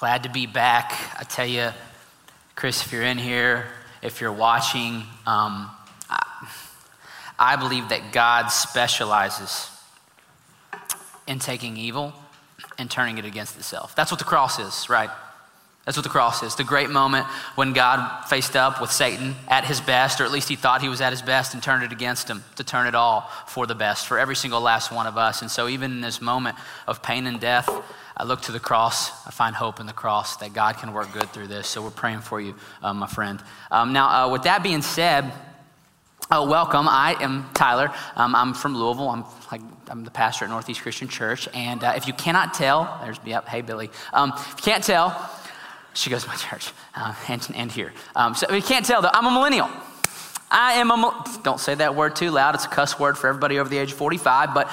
Glad to be back. I tell you, Chris, if you're in here, if you're watching, um, I, I believe that God specializes in taking evil and turning it against itself. That's what the cross is, right? That's what the cross is. The great moment when God faced up with Satan at his best, or at least he thought he was at his best, and turned it against him to turn it all for the best for every single last one of us. And so, even in this moment of pain and death, I look to the cross. I find hope in the cross that God can work good through this. So, we're praying for you, um, my friend. Um, now, uh, with that being said, uh, welcome. I am Tyler. Um, I'm from Louisville. I'm like I'm the pastor at Northeast Christian Church. And uh, if you cannot tell, there's yep. Hey, Billy. Um, if you can't tell, she goes to my church uh, and, and here. Um, so you can't tell though, I'm a millennial. I am a, don't say that word too loud. It's a cuss word for everybody over the age of 45, but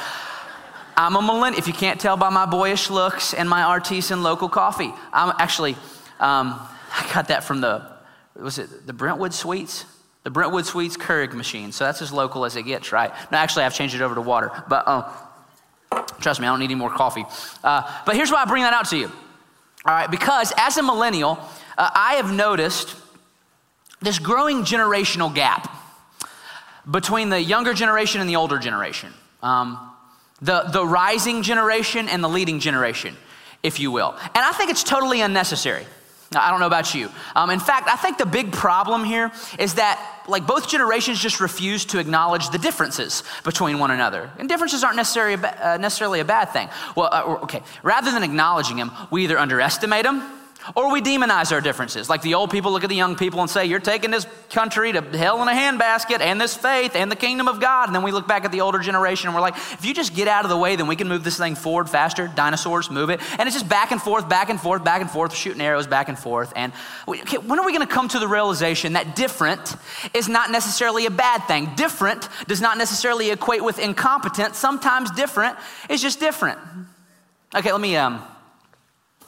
I'm a millennial. If you can't tell by my boyish looks and my artisan local coffee, I'm actually, um, I got that from the, was it the Brentwood Suites? The Brentwood Suites Keurig machine. So that's as local as it gets, right? No, actually, I've changed it over to water. But oh, trust me, I don't need any more coffee. Uh, but here's why I bring that out to you. All right, because as a millennial, uh, I have noticed this growing generational gap between the younger generation and the older generation. Um, the, the rising generation and the leading generation, if you will. And I think it's totally unnecessary. I don't know about you. Um, in fact, I think the big problem here is that like both generations just refuse to acknowledge the differences between one another. And differences aren't necessarily a, ba- uh, necessarily a bad thing. Well, uh, okay, rather than acknowledging them, we either underestimate them or we demonize our differences. Like the old people look at the young people and say, You're taking this country to hell in a handbasket and this faith and the kingdom of God. And then we look back at the older generation and we're like, If you just get out of the way, then we can move this thing forward faster. Dinosaurs, move it. And it's just back and forth, back and forth, back and forth, shooting arrows back and forth. And we, okay, when are we going to come to the realization that different is not necessarily a bad thing? Different does not necessarily equate with incompetent. Sometimes different is just different. Okay, let me. Um,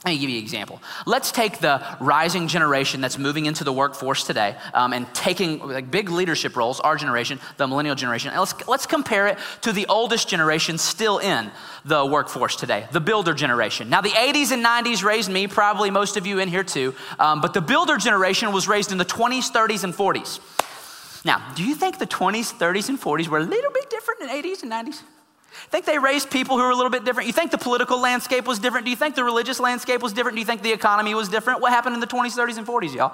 let me give you an example. Let's take the rising generation that's moving into the workforce today um, and taking like big leadership roles, our generation, the millennial generation, and let's, let's compare it to the oldest generation still in the workforce today, the builder generation. Now, the 80s and 90s raised me, probably most of you in here too, um, but the builder generation was raised in the 20s, 30s, and 40s. Now, do you think the 20s, 30s, and 40s were a little bit different than 80s and 90s? Think they raised people who were a little bit different? You think the political landscape was different? Do you think the religious landscape was different? Do you think the economy was different? What happened in the 20s, 30s, and 40s, y'all?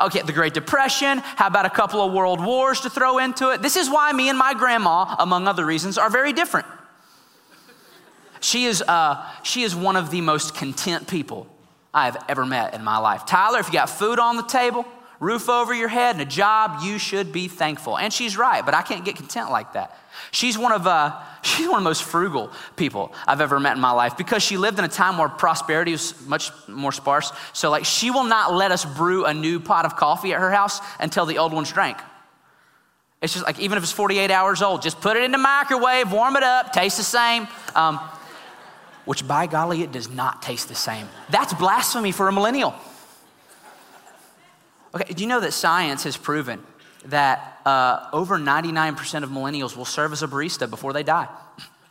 Okay, the Great Depression. How about a couple of world wars to throw into it? This is why me and my grandma, among other reasons, are very different. She is, uh, she is one of the most content people I have ever met in my life. Tyler, if you got food on the table, roof over your head, and a job, you should be thankful. And she's right, but I can't get content like that. She's one of uh, she's one of the most frugal people I've ever met in my life because she lived in a time where prosperity was much more sparse. So like she will not let us brew a new pot of coffee at her house until the old one's drank. It's just like even if it's 48 hours old, just put it in the microwave, warm it up, tastes the same. Um, which by golly, it does not taste the same. That's blasphemy for a millennial. Okay, do you know that science has proven that uh, over 99% of millennials will serve as a barista before they die,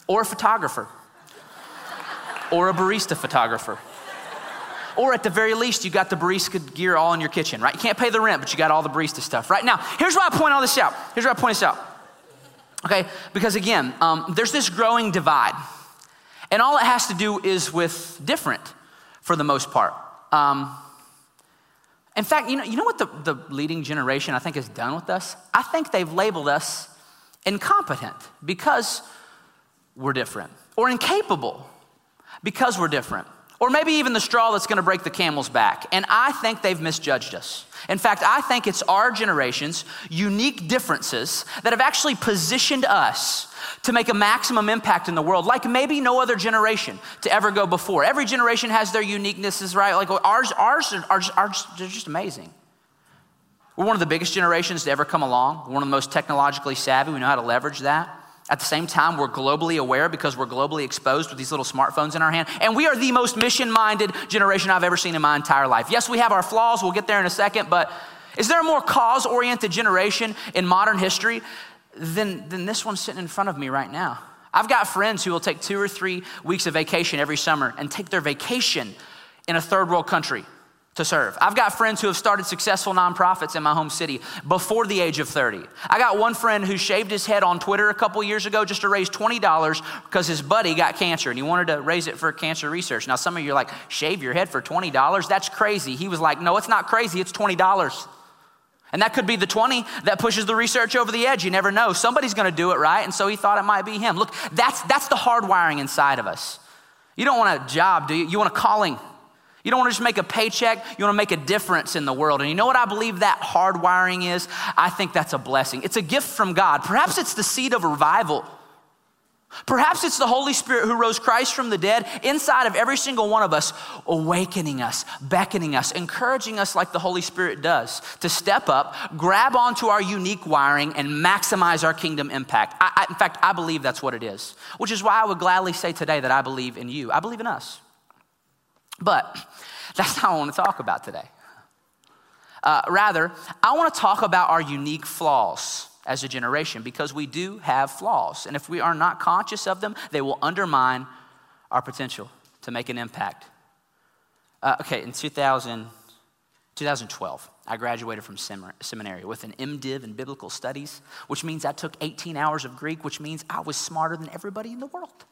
or a photographer, or a barista photographer. Or at the very least, you got the barista gear all in your kitchen, right? You can't pay the rent, but you got all the barista stuff, right? Now, here's why I point all this out. Here's why I point this out. Okay, because again, um, there's this growing divide. And all it has to do is with different for the most part. Um, in fact, you know, you know what the, the leading generation I think has done with us? I think they've labeled us incompetent because we're different, or incapable because we're different, or maybe even the straw that's going to break the camel's back. And I think they've misjudged us. In fact, I think it's our generation's unique differences that have actually positioned us to make a maximum impact in the world, like maybe no other generation to ever go before. Every generation has their uniquenesses, right? Like ours, ours, ours, they're just amazing. We're one of the biggest generations to ever come along. We're one of the most technologically savvy. We know how to leverage that. At the same time, we're globally aware because we're globally exposed with these little smartphones in our hand. And we are the most mission minded generation I've ever seen in my entire life. Yes, we have our flaws. We'll get there in a second. But is there a more cause oriented generation in modern history than, than this one sitting in front of me right now? I've got friends who will take two or three weeks of vacation every summer and take their vacation in a third world country to serve. I've got friends who have started successful nonprofits in my home city before the age of 30. I got one friend who shaved his head on Twitter a couple years ago just to raise $20 because his buddy got cancer and he wanted to raise it for cancer research. Now, some of you are like, shave your head for $20? That's crazy. He was like, no, it's not crazy, it's $20. And that could be the 20 that pushes the research over the edge. You never know. Somebody's going to do it, right? And so he thought it might be him. Look, that's, that's the hardwiring inside of us. You don't want a job, do you? You want a calling. You don't want to just make a paycheck, you want to make a difference in the world. And you know what I believe that hardwiring is? I think that's a blessing. It's a gift from God. Perhaps it's the seed of revival. Perhaps it's the Holy Spirit who rose Christ from the dead inside of every single one of us, awakening us, beckoning us, encouraging us like the Holy Spirit does to step up, grab onto our unique wiring, and maximize our kingdom impact. I, I, in fact, I believe that's what it is, which is why I would gladly say today that I believe in you. I believe in us. But that's not what I want to talk about today. Uh, rather, I want to talk about our unique flaws as a generation because we do have flaws. And if we are not conscious of them, they will undermine our potential to make an impact. Uh, okay, in 2000, 2012, I graduated from seminary with an MDiv in biblical studies, which means I took 18 hours of Greek, which means I was smarter than everybody in the world.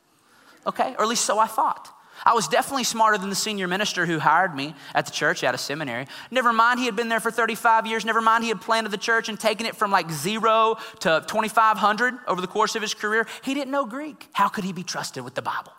Okay, or at least so I thought. I was definitely smarter than the senior minister who hired me at the church out of seminary. Never mind, he had been there for 35 years. Never mind, he had planted the church and taken it from like zero to 2,500 over the course of his career. He didn't know Greek. How could he be trusted with the Bible?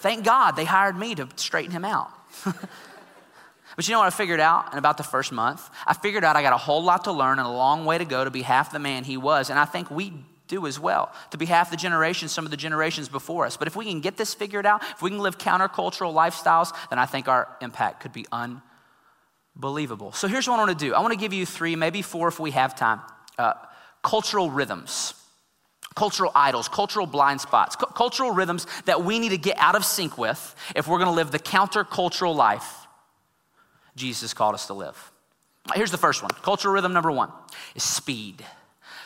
Thank God they hired me to straighten him out. but you know what I figured out in about the first month? I figured out I got a whole lot to learn and a long way to go to be half the man he was. And I think we do as well to be half the generation, some of the generations before us. But if we can get this figured out, if we can live countercultural lifestyles, then I think our impact could be unbelievable. So here's what I want to do I want to give you three, maybe four if we have time uh, cultural rhythms. Cultural idols, cultural blind spots, cu- cultural rhythms that we need to get out of sync with if we're gonna live the countercultural life Jesus called us to live. Here's the first one. Cultural rhythm number one is speed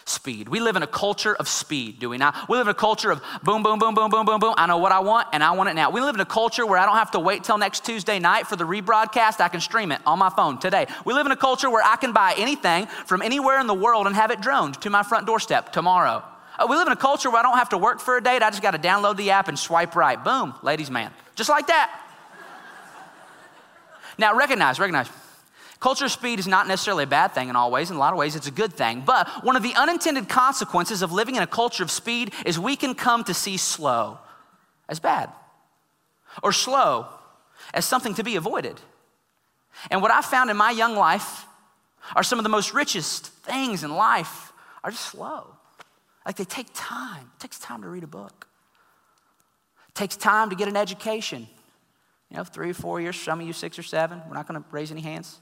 speed. We live in a culture of speed, do we not? We live in a culture of boom, boom, boom, boom, boom, boom, boom. I know what I want and I want it now. We live in a culture where I don't have to wait till next Tuesday night for the rebroadcast. I can stream it on my phone today. We live in a culture where I can buy anything from anywhere in the world and have it droned to my front doorstep tomorrow. Uh, we live in a culture where I don't have to work for a date. I just got to download the app and swipe right. Boom, ladies' man. Just like that. now, recognize, recognize Culture speed is not necessarily a bad thing in all ways. In a lot of ways, it's a good thing. But one of the unintended consequences of living in a culture of speed is we can come to see slow as bad or slow as something to be avoided. And what I found in my young life are some of the most richest things in life are just slow. Like they take time. It takes time to read a book. It takes time to get an education. You know, three or four years, some of you six or seven. We're not going to raise any hands.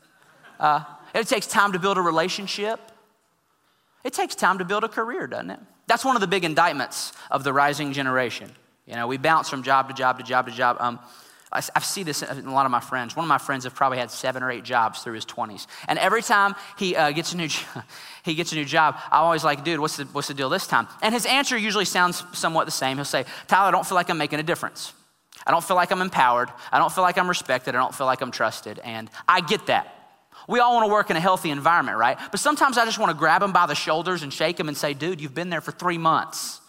Uh, it takes time to build a relationship. It takes time to build a career, doesn't it? That's one of the big indictments of the rising generation. You know, we bounce from job to job to job to job. Um, I, I, see this in a lot of my friends. One of my friends has probably had seven or eight jobs through his 20s. And every time he uh, gets a new he gets a new job, I'm always like, dude, what's the, what's the deal this time? And his answer usually sounds somewhat the same. He'll say, Tyler, I don't feel like I'm making a difference. I don't feel like I'm empowered. I don't feel like I'm respected. I don't feel like I'm trusted. And I get that. We all want to work in a healthy environment, right? But sometimes I just want to grab them by the shoulders and shake them and say, dude, you've been there for three months.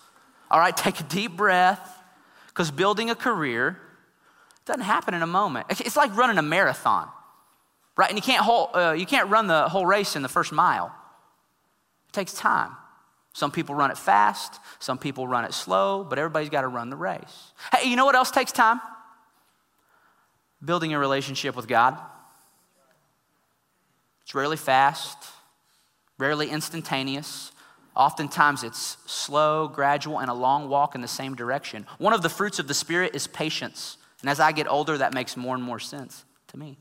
All right, take a deep breath, because building a career doesn't happen in a moment. It's like running a marathon, right? And you can't, uh, you can't run the whole race in the first mile. It takes time. Some people run it fast, some people run it slow, but everybody's got to run the race. Hey, you know what else takes time? Building a relationship with God. It's rarely fast, rarely instantaneous. Oftentimes it's slow, gradual, and a long walk in the same direction. One of the fruits of the Spirit is patience. And as I get older, that makes more and more sense to me.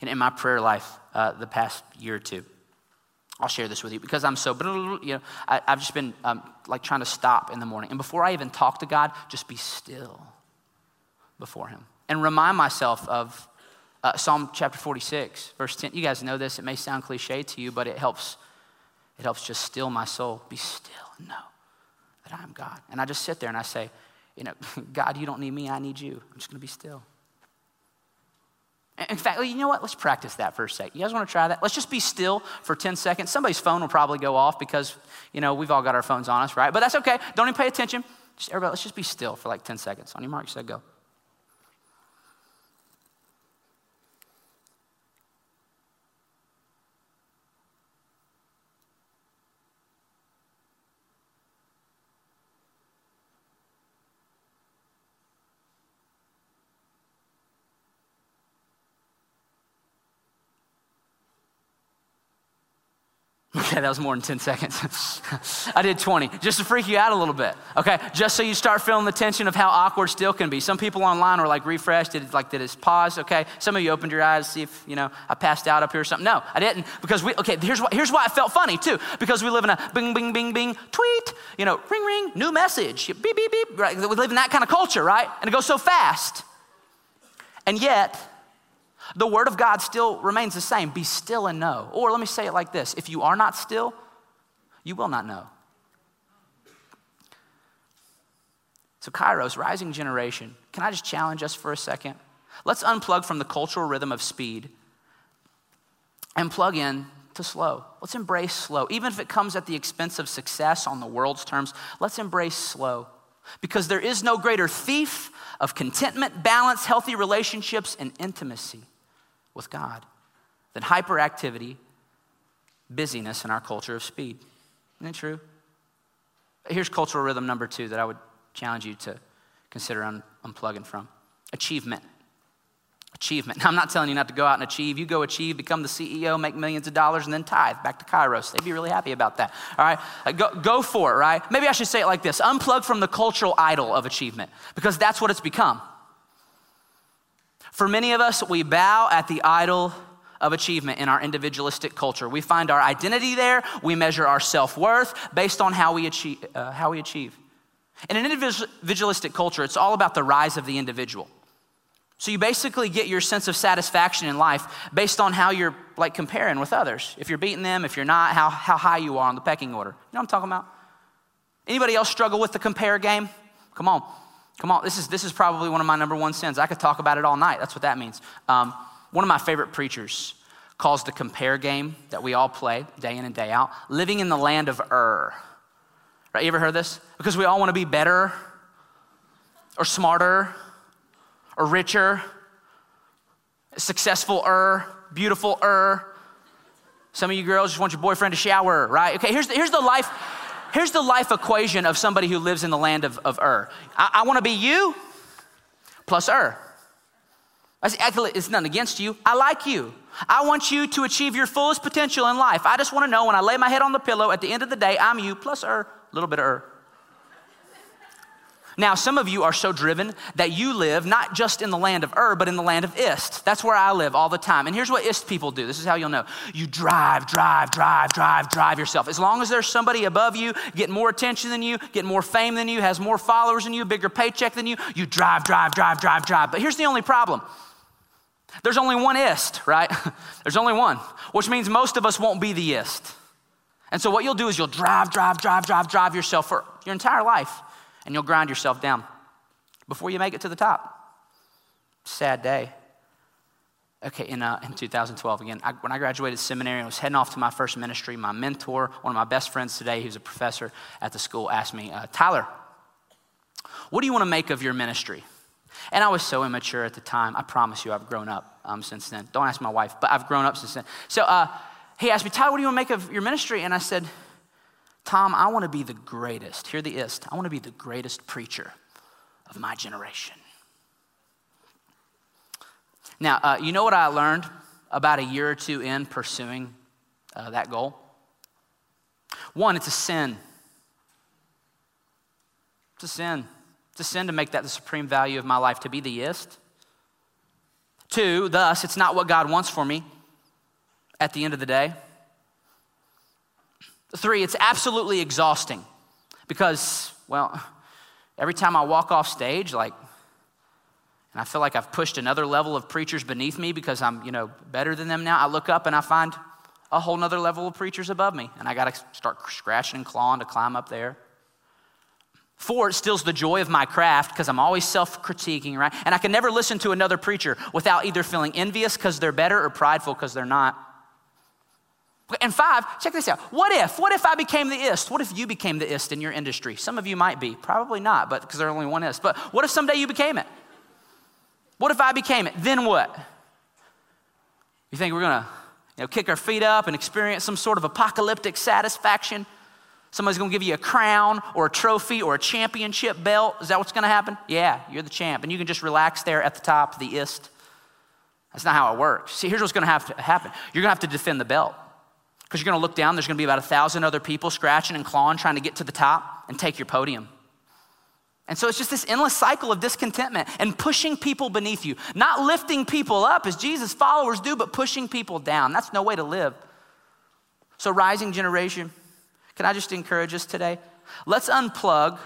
And in my prayer life, uh, the past year or two, I'll share this with you because I'm so, you know, I, have just been um, like trying to stop in the morning. And before I even talk to God, just be still before Him and remind myself of uh, Psalm chapter 46, verse 10. You guys know this. It may sound cliche to you, but it helps. It helps just still my soul. Be still and know that I am God. And I just sit there and I say, you know, God, you don't need me, I need you. I'm just going to be still. In fact, you know what? Let's practice that for a sec. You guys want to try that? Let's just be still for 10 seconds. Somebody's phone will probably go off because, you know, we've all got our phones on us, right? But that's okay. Don't even pay attention. Just, everybody, let's just be still for like 10 seconds. On your mark, said go. Okay, that was more than 10 seconds. I did 20, just to freak you out a little bit. Okay, just so you start feeling the tension of how awkward still can be. Some people online were like refreshed, did it like did it pause? Okay, some of you opened your eyes see if you know I passed out up here or something. No, I didn't because we. Okay, here's here's why it felt funny too because we live in a bing bing bing bing tweet, you know, ring ring, new message, beep beep beep. Right, we live in that kind of culture, right? And it goes so fast, and yet the word of God still remains the same be still and know. Or let me say it like this if you are not still, you will not know. So, Kairos, rising generation, can I just challenge us for a second? Let's unplug from the cultural rhythm of speed and plug in to slow. Let's embrace slow. Even if it comes at the expense of success on the world's terms, let's embrace slow. Because there is no greater thief of contentment, balance, healthy relationships, and intimacy with God than hyperactivity, busyness in our culture of speed. Isn't it true? Here's cultural rhythm number two that I would challenge you to consider un- unplugging from achievement. Achievement. Now, I'm not telling you not to go out and achieve. You go achieve, become the CEO, make millions of dollars, and then tithe back to Kairos. They'd be really happy about that. All right? Go, go for it, right? Maybe I should say it like this unplug from the cultural idol of achievement, because that's what it's become. For many of us, we bow at the idol of achievement in our individualistic culture. We find our identity there. We measure our self worth based on how we achieve. Uh, how we achieve. In an individualistic culture, it's all about the rise of the individual. So you basically get your sense of satisfaction in life based on how you're like comparing with others. If you're beating them, if you're not, how, how high you are on the pecking order. You know what I'm talking about? Anybody else struggle with the compare game? Come on. Come on, this is, this is probably one of my number one sins. I could talk about it all night. That's what that means. Um, one of my favorite preachers calls the compare game that we all play day in and day out living in the land of Ur. Right? You ever heard this? Because we all want to be better or smarter or richer, successful er, beautiful er. Some of you girls just want your boyfriend to shower, right? Okay, here's the, here's the life here's the life equation of somebody who lives in the land of, of Ur. I, I want to be you plus Ur. It's nothing against you. I like you. I want you to achieve your fullest potential in life. I just want to know when I lay my head on the pillow at the end of the day, I'm you plus Ur, a little bit of Ur. Now, some of you are so driven that you live not just in the land of Ur, but in the land of Ist. That's where I live all the time. And here's what Ist people do. This is how you'll know. You drive, drive, drive, drive, drive yourself. As long as there's somebody above you, getting more attention than you, getting more fame than you, has more followers than you, bigger paycheck than you, you drive, drive, drive, drive, drive. But here's the only problem. There's only one Ist, right? there's only one, which means most of us won't be the Ist. And so what you'll do is you'll drive, drive, drive, drive, drive yourself for your entire life and you'll grind yourself down before you make it to the top. Sad day. Okay, in, uh, in 2012, again, I, when I graduated seminary and was heading off to my first ministry, my mentor, one of my best friends today, who's a professor at the school, asked me, uh, Tyler, what do you want to make of your ministry? And I was so immature at the time. I promise you, I've grown up um, since then. Don't ask my wife, but I've grown up since then. So uh, he asked me, Tyler, what do you want to make of your ministry? And I said, Tom, I want to be the greatest. Hear the ist. I want to be the greatest preacher of my generation. Now, uh, you know what I learned about a year or two in pursuing uh, that goal? One, it's a sin. It's a sin. It's a sin to make that the supreme value of my life, to be the ist. Two, thus, it's not what God wants for me at the end of the day. Three, it's absolutely exhausting because, well, every time I walk off stage, like, and I feel like I've pushed another level of preachers beneath me because I'm, you know, better than them now. I look up and I find a whole nother level of preachers above me, and I got to start scratching and clawing to climb up there. Four, it steals the joy of my craft because I'm always self critiquing, right? And I can never listen to another preacher without either feeling envious because they're better or prideful because they're not. And five, check this out. What if? What if I became the ist? What if you became the ist in your industry? Some of you might be, probably not, but because there's only one ist. But what if someday you became it? What if I became it? Then what? You think we're gonna you know, kick our feet up and experience some sort of apocalyptic satisfaction? Somebody's gonna give you a crown or a trophy or a championship belt. Is that what's gonna happen? Yeah, you're the champ. And you can just relax there at the top, the ist. That's not how it works. See, here's what's gonna have to happen you're gonna have to defend the belt. Because you're gonna look down, there's gonna be about a thousand other people scratching and clawing, trying to get to the top and take your podium. And so it's just this endless cycle of discontentment and pushing people beneath you, not lifting people up as Jesus' followers do, but pushing people down. That's no way to live. So, rising generation, can I just encourage us today? Let's unplug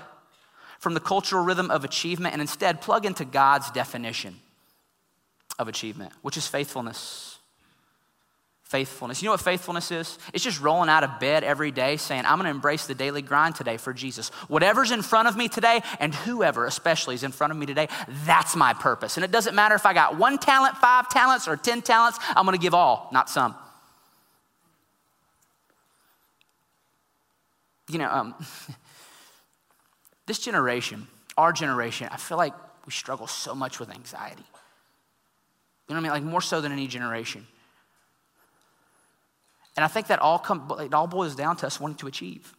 from the cultural rhythm of achievement and instead plug into God's definition of achievement, which is faithfulness faithfulness. You know what faithfulness is? It's just rolling out of bed every day saying, I'm going to embrace the daily grind today for Jesus. Whatever's in front of me today, and whoever especially is in front of me today, that's my purpose. And it doesn't matter if I got one talent, five talents, or 10 talents, I'm going to give all, not some. You know, um, this generation, our generation, I feel like we struggle so much with anxiety. You know what I mean? Like more so than any generation. And I think that all come, it all boils down to us wanting to achieve,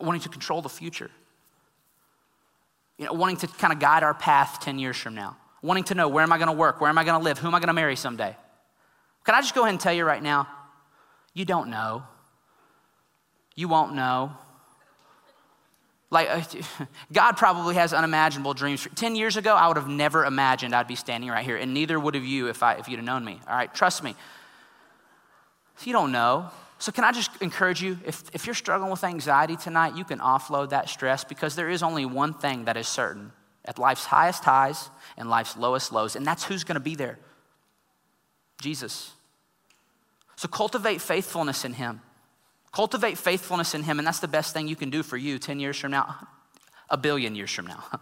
wanting to control the future, you know, wanting to kind of guide our path 10 years from now, wanting to know where am I going to work, where am I going to live, who am I going to marry someday. Can I just go ahead and tell you right now? You don't know. You won't know. Like, God probably has unimaginable dreams. 10 years ago, I would have never imagined I'd be standing right here, and neither would have you if, I, if you'd have known me. All right, trust me. You don't know. So, can I just encourage you if, if you're struggling with anxiety tonight, you can offload that stress because there is only one thing that is certain at life's highest highs and life's lowest lows, and that's who's going to be there Jesus. So, cultivate faithfulness in Him. Cultivate faithfulness in Him, and that's the best thing you can do for you 10 years from now, a billion years from now.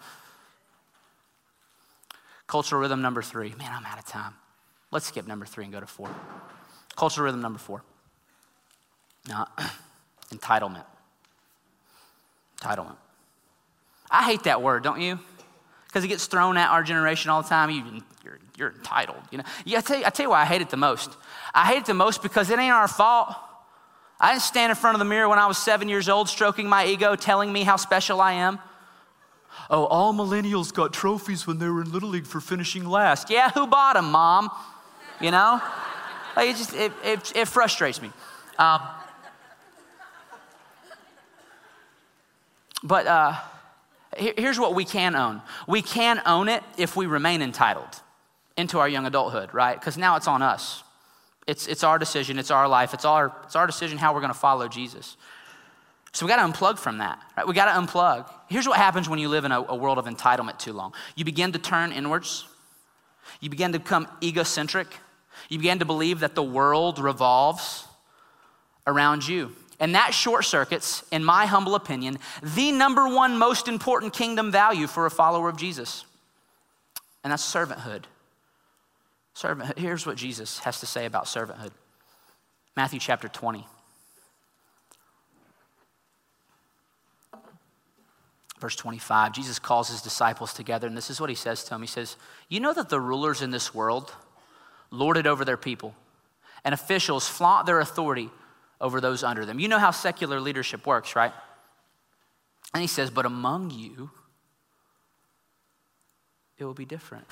Cultural rhythm number three. Man, I'm out of time. Let's skip number three and go to four. Cultural rhythm number four. Now, entitlement. Entitlement. I hate that word, don't you? Because it gets thrown at our generation all the time. You, are you're, you're entitled. You know. Yeah, I tell, you, I tell you why I hate it the most. I hate it the most because it ain't our fault. I didn't stand in front of the mirror when I was seven years old, stroking my ego, telling me how special I am. Oh, all millennials got trophies when they were in Little League for finishing last. Yeah, who bought them, mom? You know? Like it just it, it, it frustrates me. Um, but uh, here, here's what we can own. We can own it if we remain entitled into our young adulthood, right? Because now it's on us. It's, it's our decision, it's our life, it's our, it's our decision how we're going to follow Jesus. So we got to unplug from that, right? We got to unplug. Here's what happens when you live in a, a world of entitlement too long you begin to turn inwards, you begin to become egocentric, you begin to believe that the world revolves around you. And that short circuits, in my humble opinion, the number one most important kingdom value for a follower of Jesus. And that's servanthood. Servanthood. Here's what Jesus has to say about servanthood Matthew chapter 20. Verse 25, Jesus calls his disciples together, and this is what he says to them. He says, You know that the rulers in this world, lord it over their people, and officials flaunt their authority over those under them. You know how secular leadership works, right? And he says, But among you, it will be different.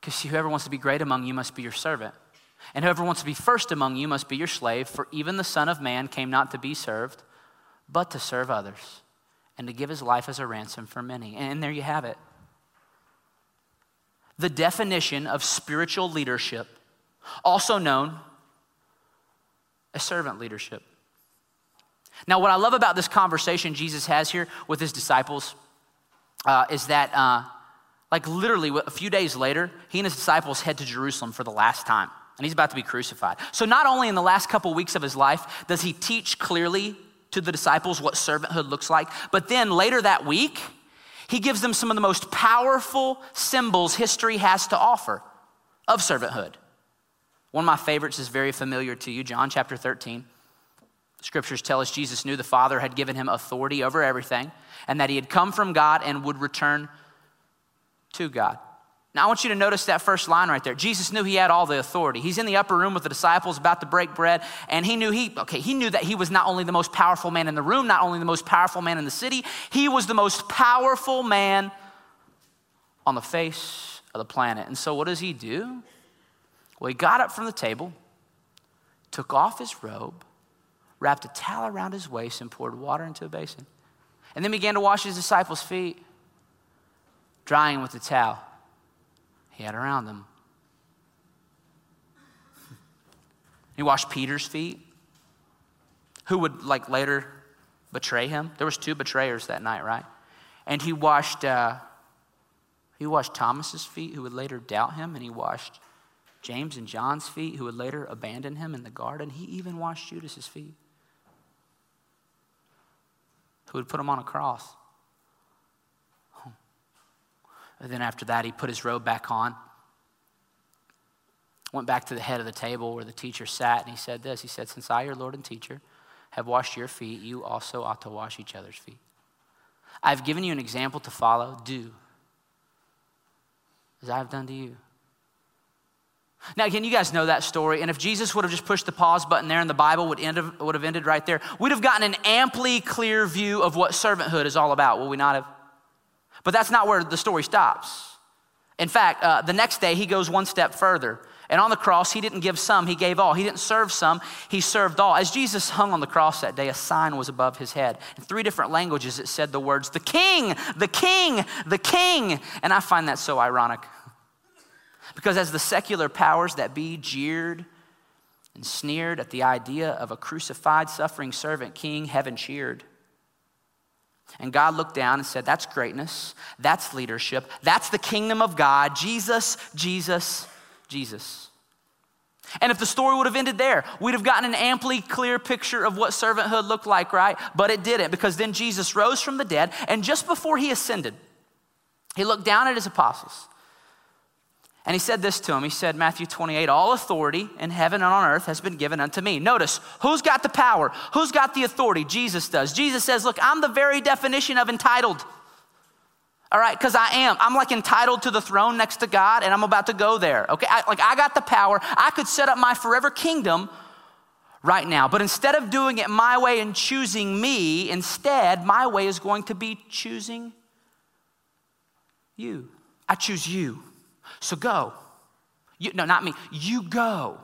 Because whoever wants to be great among you must be your servant. And whoever wants to be first among you must be your slave, for even the Son of Man came not to be served, but to serve others, and to give his life as a ransom for many. And there you have it the definition of spiritual leadership, also known as servant leadership. Now, what I love about this conversation Jesus has here with his disciples uh, is that, uh, like, literally a few days later, he and his disciples head to Jerusalem for the last time. and he's about to be crucified. So, not only in the last couple weeks of his life does he teach clearly to the disciples what servanthood looks like, but then later that week, he gives them some of the most powerful symbols history has to offer of servanthood. One of my favorites is very familiar to you, John chapter 13. Scriptures tell us Jesus knew the Father had given him authority over everything and that he had come from God and would return to God. Now, I want you to notice that first line right there. Jesus knew he had all the authority. He's in the upper room with the disciples about to break bread, and he knew he, okay, he knew that he was not only the most powerful man in the room, not only the most powerful man in the city, he was the most powerful man on the face of the planet. And so, what does he do? Well, he got up from the table, took off his robe, wrapped a towel around his waist, and poured water into a basin. And then began to wash his disciples' feet, drying with the towel he had around them. He washed Peter's feet, who would like later betray him. There was two betrayers that night, right? And he washed uh, he washed Thomas's feet, who would later doubt him, and he washed James and John's feet, who would later abandon him in the garden. He even washed Judas's feet, who would put him on a cross. And then after that, he put his robe back on, went back to the head of the table where the teacher sat, and he said this He said, Since I, your Lord and teacher, have washed your feet, you also ought to wash each other's feet. I've given you an example to follow. Do as I have done to you. Now, again, you guys know that story. And if Jesus would have just pushed the pause button there and the Bible would, end, would have ended right there, we'd have gotten an amply clear view of what servanthood is all about, will we not have? But that's not where the story stops. In fact, uh, the next day he goes one step further. And on the cross, he didn't give some, he gave all. He didn't serve some, he served all. As Jesus hung on the cross that day, a sign was above his head. In three different languages, it said the words, The King, the King, the King. And I find that so ironic. Because as the secular powers that be jeered and sneered at the idea of a crucified, suffering servant king, heaven cheered. And God looked down and said, That's greatness. That's leadership. That's the kingdom of God. Jesus, Jesus, Jesus. And if the story would have ended there, we'd have gotten an amply clear picture of what servanthood looked like, right? But it didn't because then Jesus rose from the dead, and just before he ascended, he looked down at his apostles and he said this to him. He said, Matthew 28, all authority in heaven and on earth has been given unto me. Notice, who's got the power? Who's got the authority? Jesus does. Jesus says, Look, I'm the very definition of entitled. All right, because I am. I'm like entitled to the throne next to God, and I'm about to go there. Okay, I, like I got the power. I could set up my forever kingdom right now. But instead of doing it my way and choosing me, instead, my way is going to be choosing you. I choose you. So go. You, no, not me. You go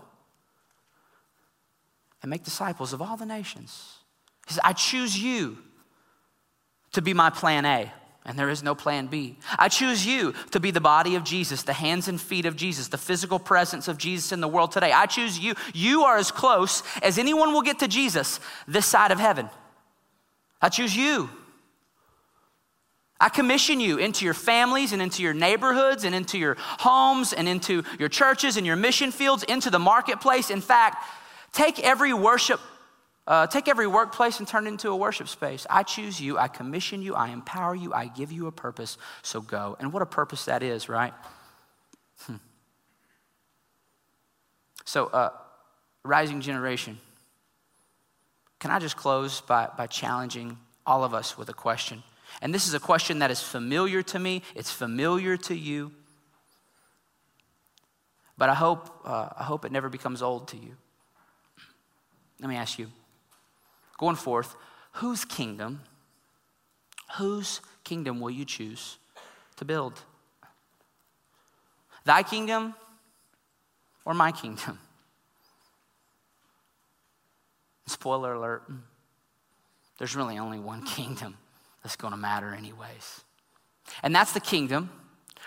and make disciples of all the nations. He says, I choose you to be my plan A, and there is no plan B. I choose you to be the body of Jesus, the hands and feet of Jesus, the physical presence of Jesus in the world today. I choose you. You are as close as anyone will get to Jesus this side of heaven. I choose you. I commission you into your families and into your neighborhoods and into your homes and into your churches and your mission fields, into the marketplace. In fact, take every worship, uh, take every workplace and turn it into a worship space. I choose you, I commission you, I empower you, I give you a purpose, so go. And what a purpose that is, right? Hmm. So, uh, rising generation. Can I just close by, by challenging all of us with a question? And this is a question that is familiar to me, it's familiar to you. But I hope, uh, I hope it never becomes old to you. Let me ask you going forth, whose kingdom, whose kingdom will you choose to build? Thy kingdom or my kingdom? Spoiler alert, there's really only one kingdom that's going to matter, anyways. And that's the kingdom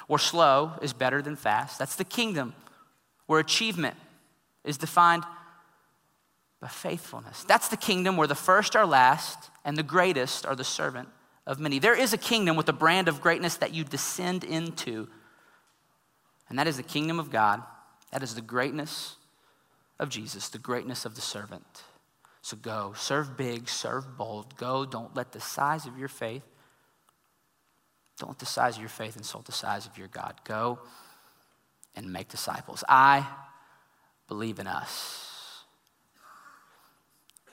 where slow is better than fast. That's the kingdom where achievement is defined by faithfulness. That's the kingdom where the first are last and the greatest are the servant of many. There is a kingdom with a brand of greatness that you descend into, and that is the kingdom of God. That is the greatness of Jesus, the greatness of the servant. So go, serve big, serve bold. Go, don't let the size of your faith, don't let the size of your faith insult the size of your God. Go and make disciples. I believe in us.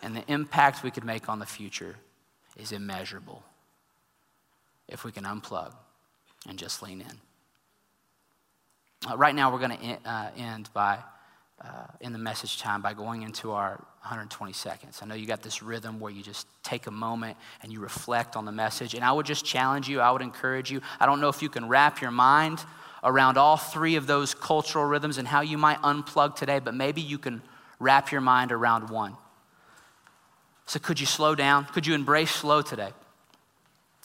And the impact we could make on the future is immeasurable if we can unplug and just lean in. Uh, right now, we're going to uh, end by, uh, in the message time, by going into our 120 seconds. I know you got this rhythm where you just take a moment and you reflect on the message. And I would just challenge you, I would encourage you. I don't know if you can wrap your mind around all three of those cultural rhythms and how you might unplug today, but maybe you can wrap your mind around one. So, could you slow down? Could you embrace slow today?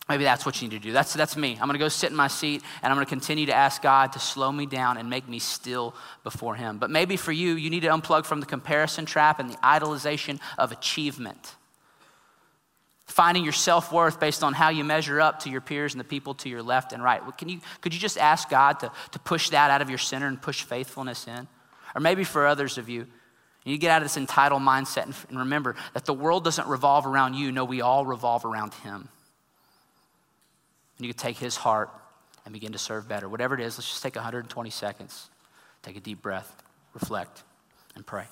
Maybe that's what you need to do. That's, that's me. I'm going to go sit in my seat and I'm going to continue to ask God to slow me down and make me still before Him. But maybe for you, you need to unplug from the comparison trap and the idolization of achievement. Finding your self worth based on how you measure up to your peers and the people to your left and right. Can you, could you just ask God to, to push that out of your center and push faithfulness in? Or maybe for others of you, you get out of this entitled mindset and remember that the world doesn't revolve around you. No, we all revolve around Him. And you can take his heart and begin to serve better. Whatever it is, let's just take 120 seconds. Take a deep breath, reflect, and pray.